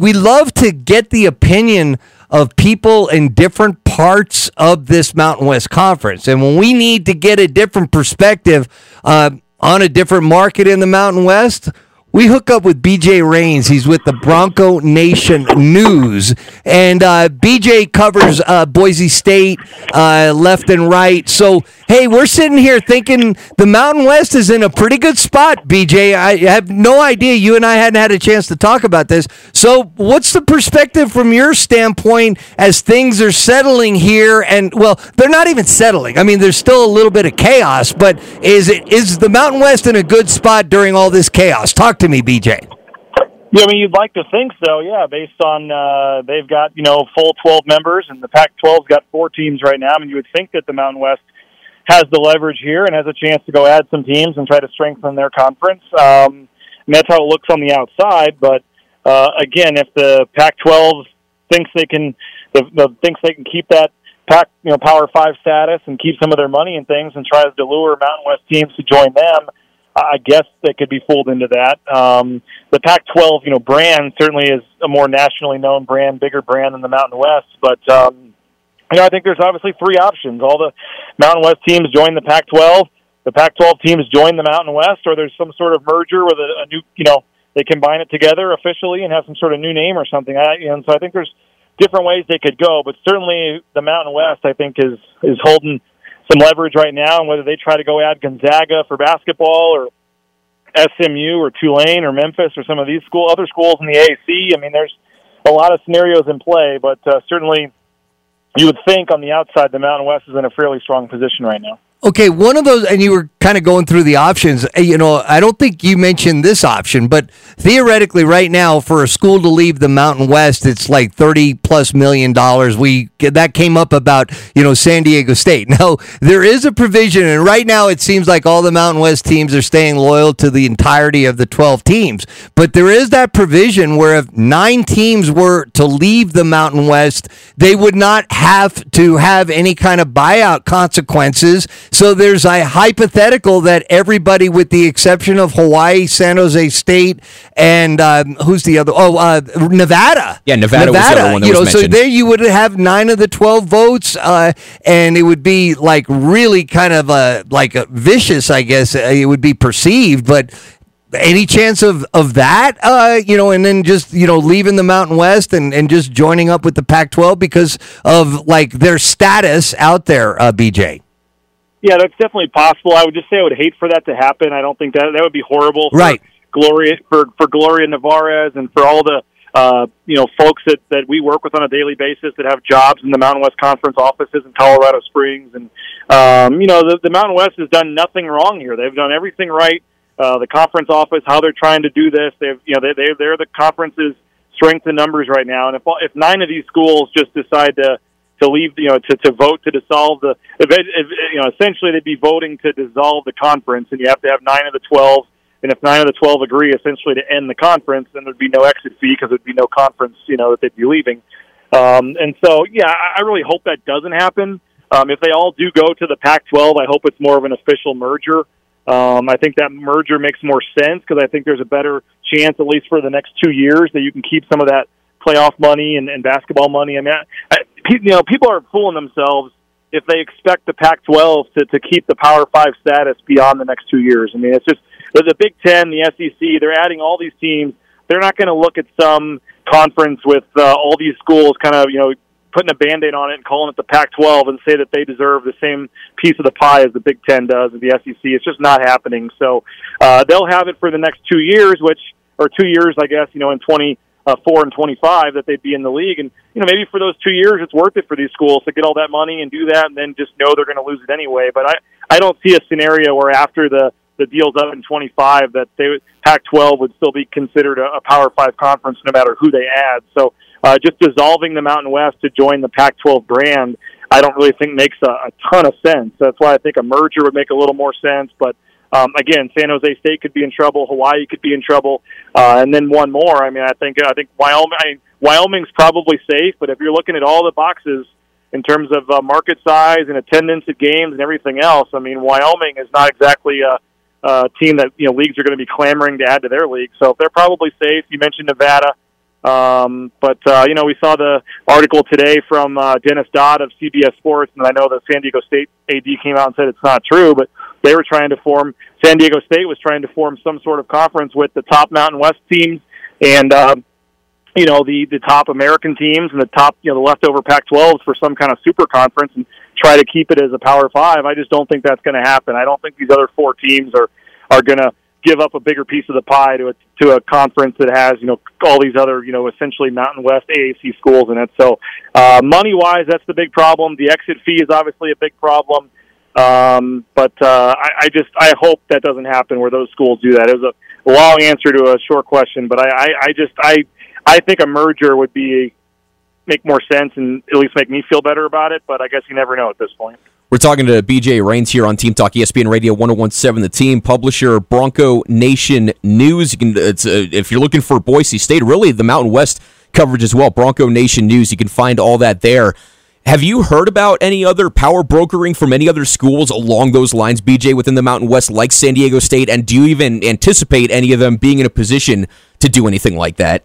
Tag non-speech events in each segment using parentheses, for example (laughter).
we love to get the opinion of people in different parts of this Mountain West Conference. And when we need to get a different perspective uh, on a different market in the Mountain West, we hook up with BJ Rains. He's with the Bronco Nation News, and uh, BJ covers uh, Boise State uh, left and right. So, hey, we're sitting here thinking the Mountain West is in a pretty good spot. BJ, I have no idea. You and I hadn't had a chance to talk about this. So, what's the perspective from your standpoint as things are settling here? And well, they're not even settling. I mean, there's still a little bit of chaos, but is it is the Mountain West in a good spot during all this chaos? Talk to me, BJ. Yeah, I mean, you'd like to think so, yeah, based on uh, they've got, you know, full 12 members, and the Pac 12's got four teams right now. I mean, you would think that the Mountain West has the leverage here and has a chance to go add some teams and try to strengthen their conference. Um, and that's how it looks on the outside. But uh, again, if the Pac 12 thinks they can, the, the, thinks they can keep that Pac, you know, Power Five status and keep some of their money and things, and tries to lure Mountain West teams to join them I guess they could be fooled into that. Um, the Pac-12, you know, brand certainly is a more nationally known brand, bigger brand than the Mountain West. But um, you know, I think there's obviously three options. All the Mountain West teams join the Pac-12, the Pac-12 teams join the Mountain West, or there's some sort of merger with a, a new, you know, they combine it together officially and have some sort of new name or something. I, and so I think there's different ways they could go, but certainly the Mountain West, I think, is is holding some leverage right now, and whether they try to go add Gonzaga for basketball or SMU or Tulane or Memphis or some of these school other schools in the AAC. I mean, there's a lot of scenarios in play, but uh, certainly you would think on the outside the Mountain West is in a fairly strong position right now. Okay, one of those, and you were kind of going through the options. You know, I don't think you mentioned this option, but theoretically, right now, for a school to leave the Mountain West, it's like thirty plus million dollars. We that came up about you know San Diego State. (laughs) Now there is a provision, and right now it seems like all the Mountain West teams are staying loyal to the entirety of the twelve teams. But there is that provision where if nine teams were to leave the Mountain West, they would not have to have any kind of buyout consequences so there's a hypothetical that everybody, with the exception of Hawaii, San Jose State, and um, who's the other? Oh, uh, Nevada. Yeah, Nevada, Nevada the one you know, so there you would have nine of the twelve votes, uh, and it would be like really kind of a like a vicious, I guess uh, it would be perceived, but any chance of of that uh, you know and then just you know leaving the mountain west and and just joining up with the pac 12 because of like their status out there uh, bj yeah, that's definitely possible. I would just say I would hate for that to happen. I don't think that that would be horrible. For right. Gloria for for Gloria Nevarez and for all the uh, you know folks that that we work with on a daily basis that have jobs in the Mountain West Conference offices in Colorado Springs, and um, you know the, the Mountain West has done nothing wrong here. They've done everything right. Uh, the conference office, how they're trying to do this, they've you know they they they're the conference's strength in numbers right now. And if if nine of these schools just decide to to leave, you know, to, to vote to dissolve the, you know, essentially they'd be voting to dissolve the conference, and you have to have nine of the twelve. And if nine of the twelve agree, essentially to end the conference, then there'd be no exit fee because there'd be no conference, you know, that they'd be leaving. Um, and so, yeah, I, I really hope that doesn't happen. Um, if they all do go to the Pac-12, I hope it's more of an official merger. Um, I think that merger makes more sense because I think there's a better chance, at least for the next two years, that you can keep some of that playoff money and, and basketball money. I mean, I, you know, people are fooling themselves if they expect the Pac-12 to, to keep the Power Five status beyond the next two years. I mean, it's just the Big Ten, the SEC. They're adding all these teams. They're not going to look at some conference with uh, all these schools kind of you know putting a band-aid on it and calling it the Pac-12 and say that they deserve the same piece of the pie as the Big Ten does or the SEC. It's just not happening. So uh, they'll have it for the next two years, which or two years, I guess, you know, in 20 uh, four and twenty five that they'd be in the league. And you know maybe for those two years it's worth it for these schools to get all that money and do that, and then just know they're going to lose it anyway. But I I don't see a scenario where after the the deal's up in 25 that they Pac-12 would still be considered a, a Power Five conference no matter who they add. So uh, just dissolving the Mountain West to join the Pac-12 brand, I don't really think makes a, a ton of sense. That's why I think a merger would make a little more sense. But um, again, San Jose State could be in trouble. Hawaii could be in trouble, uh, and then one more. I mean, I think I think Wyoming. I Wyoming's probably safe, but if you're looking at all the boxes in terms of uh, market size and attendance at games and everything else, I mean, Wyoming is not exactly a, a team that you know leagues are going to be clamoring to add to their league. So they're probably safe. You mentioned Nevada. Um, but uh, you know, we saw the article today from uh, Dennis Dodd of CBS Sports, and I know the San Diego State AD came out and said it's not true, but they were trying to form. San Diego State was trying to form some sort of conference with the top Mountain West teams and uh, you know the the top American teams and the top you know the leftover Pac-12s for some kind of super conference and try to keep it as a Power Five. I just don't think that's going to happen. I don't think these other four teams are are going to give up a bigger piece of the pie to a to a conference that has you know all these other you know essentially Mountain West AAC schools in it. So uh, money wise, that's the big problem. The exit fee is obviously a big problem. Um, but uh, I, I just I hope that doesn't happen where those schools do that. It was a long answer to a short question, but I, I, I just I I think a merger would be make more sense and at least make me feel better about it. But I guess you never know at this point. We're talking to BJ Rains here on Team Talk ESPN Radio 1017 The Team, publisher Bronco Nation News. You can it's uh, if you're looking for Boise State, really the Mountain West coverage as well. Bronco Nation News, you can find all that there. Have you heard about any other power brokering from any other schools along those lines, BJ, within the Mountain West, like San Diego State? And do you even anticipate any of them being in a position to do anything like that?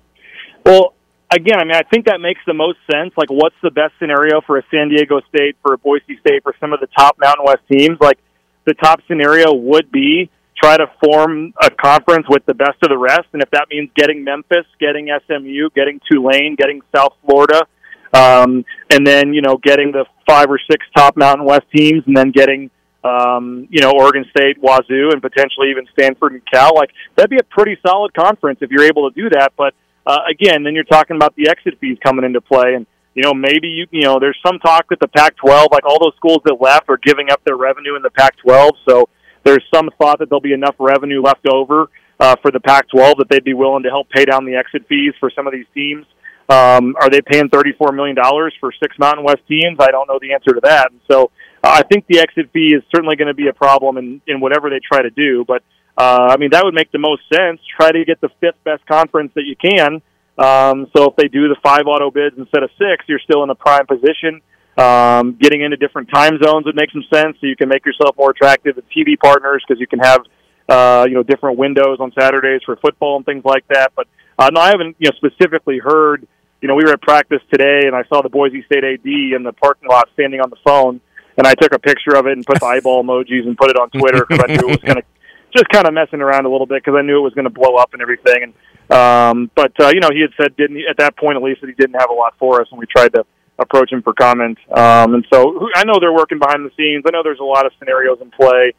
Well, again, I mean, I think that makes the most sense. Like, what's the best scenario for a San Diego State, for a Boise State, for some of the top Mountain West teams? Like, the top scenario would be try to form a conference with the best of the rest. And if that means getting Memphis, getting SMU, getting Tulane, getting South Florida, um, and then, you know, getting the five or six top Mountain West teams and then getting, um, you know, Oregon State, Wazoo, and potentially even Stanford and Cal, like, that'd be a pretty solid conference if you're able to do that. But, uh, again, then you're talking about the exit fees coming into play, and you know maybe you you know there's some talk that the Pac-12, like all those schools that left, are giving up their revenue in the Pac-12. So there's some thought that there'll be enough revenue left over uh, for the Pac-12 that they'd be willing to help pay down the exit fees for some of these teams. Um, are they paying $34 million for six Mountain West teams? I don't know the answer to that. And so uh, I think the exit fee is certainly going to be a problem in, in whatever they try to do. But uh, I mean, that would make the most sense. Try to get the fifth best conference that you can. Um, so if they do the five auto bids instead of six, you're still in a prime position. Um, getting into different time zones would make some sense, so you can make yourself more attractive to TV partners because you can have uh, you know different windows on Saturdays for football and things like that. But uh, no, I haven't you know specifically heard. You know, we were at practice today, and I saw the Boise State AD in the parking lot standing on the phone, and I took a picture of it and put the eyeball emojis and put it on Twitter because I knew it was going (laughs) to just kind of messing around a little bit because I knew it was going to blow up and everything. And um, but uh, you know, he had said didn't at that point at least that he didn't have a lot for us, and we tried to approach him for comment. Um, and so I know they're working behind the scenes. I know there's a lot of scenarios in play.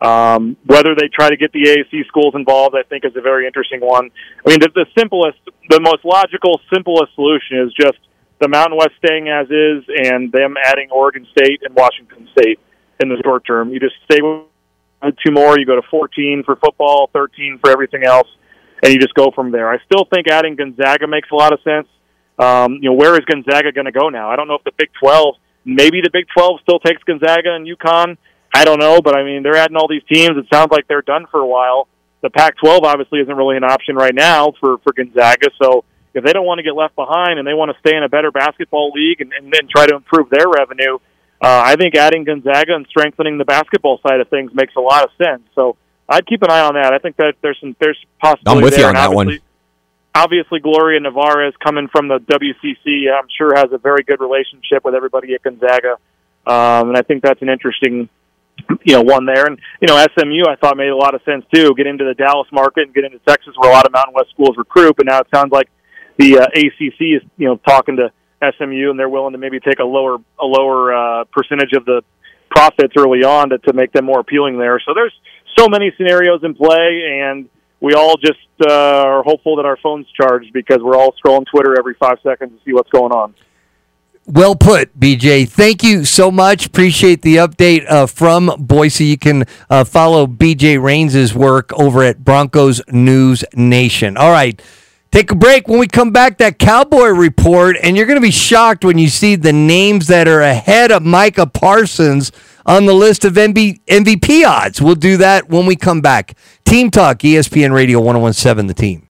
Um, whether they try to get the AAC schools involved, I think, is a very interesting one. I mean, the, the simplest, the most logical, simplest solution is just the Mountain West staying as is, and them adding Oregon State and Washington State in the short term. You just stay with two more. You go to 14 for football, 13 for everything else, and you just go from there. I still think adding Gonzaga makes a lot of sense. Um, you know, where is Gonzaga going to go now? I don't know if the Big 12, maybe the Big 12 still takes Gonzaga and UConn. I don't know, but I mean, they're adding all these teams. It sounds like they're done for a while. The Pac-12 obviously isn't really an option right now for for Gonzaga. So if they don't want to get left behind and they want to stay in a better basketball league and, and then try to improve their revenue, uh, I think adding Gonzaga and strengthening the basketball side of things makes a lot of sense. So I'd keep an eye on that. I think that there's some there's possibility. I'm with there. you on that one. Obviously, Gloria Nevarez coming from the WCC, I'm sure has a very good relationship with everybody at Gonzaga, um, and I think that's an interesting, you know, one there. And you know, SMU I thought made a lot of sense too. Get into the Dallas market and get into Texas, where a lot of Mountain West schools recruit. But now it sounds like the uh, ACC is you know talking to SMU, and they're willing to maybe take a lower a lower uh, percentage of the profits early on to, to make them more appealing there. So there's so many scenarios in play, and we all just uh, are hopeful that our phones charged because we're all scrolling Twitter every five seconds to see what's going on. Well put, BJ. Thank you so much. Appreciate the update uh, from Boise. You can uh, follow BJ Rains' work over at Broncos News Nation. All right. Take a break. When we come back, that Cowboy report, and you're going to be shocked when you see the names that are ahead of Micah Parsons on the list of MB, MVP odds. We'll do that when we come back. Team Talk, ESPN Radio 1017, the team.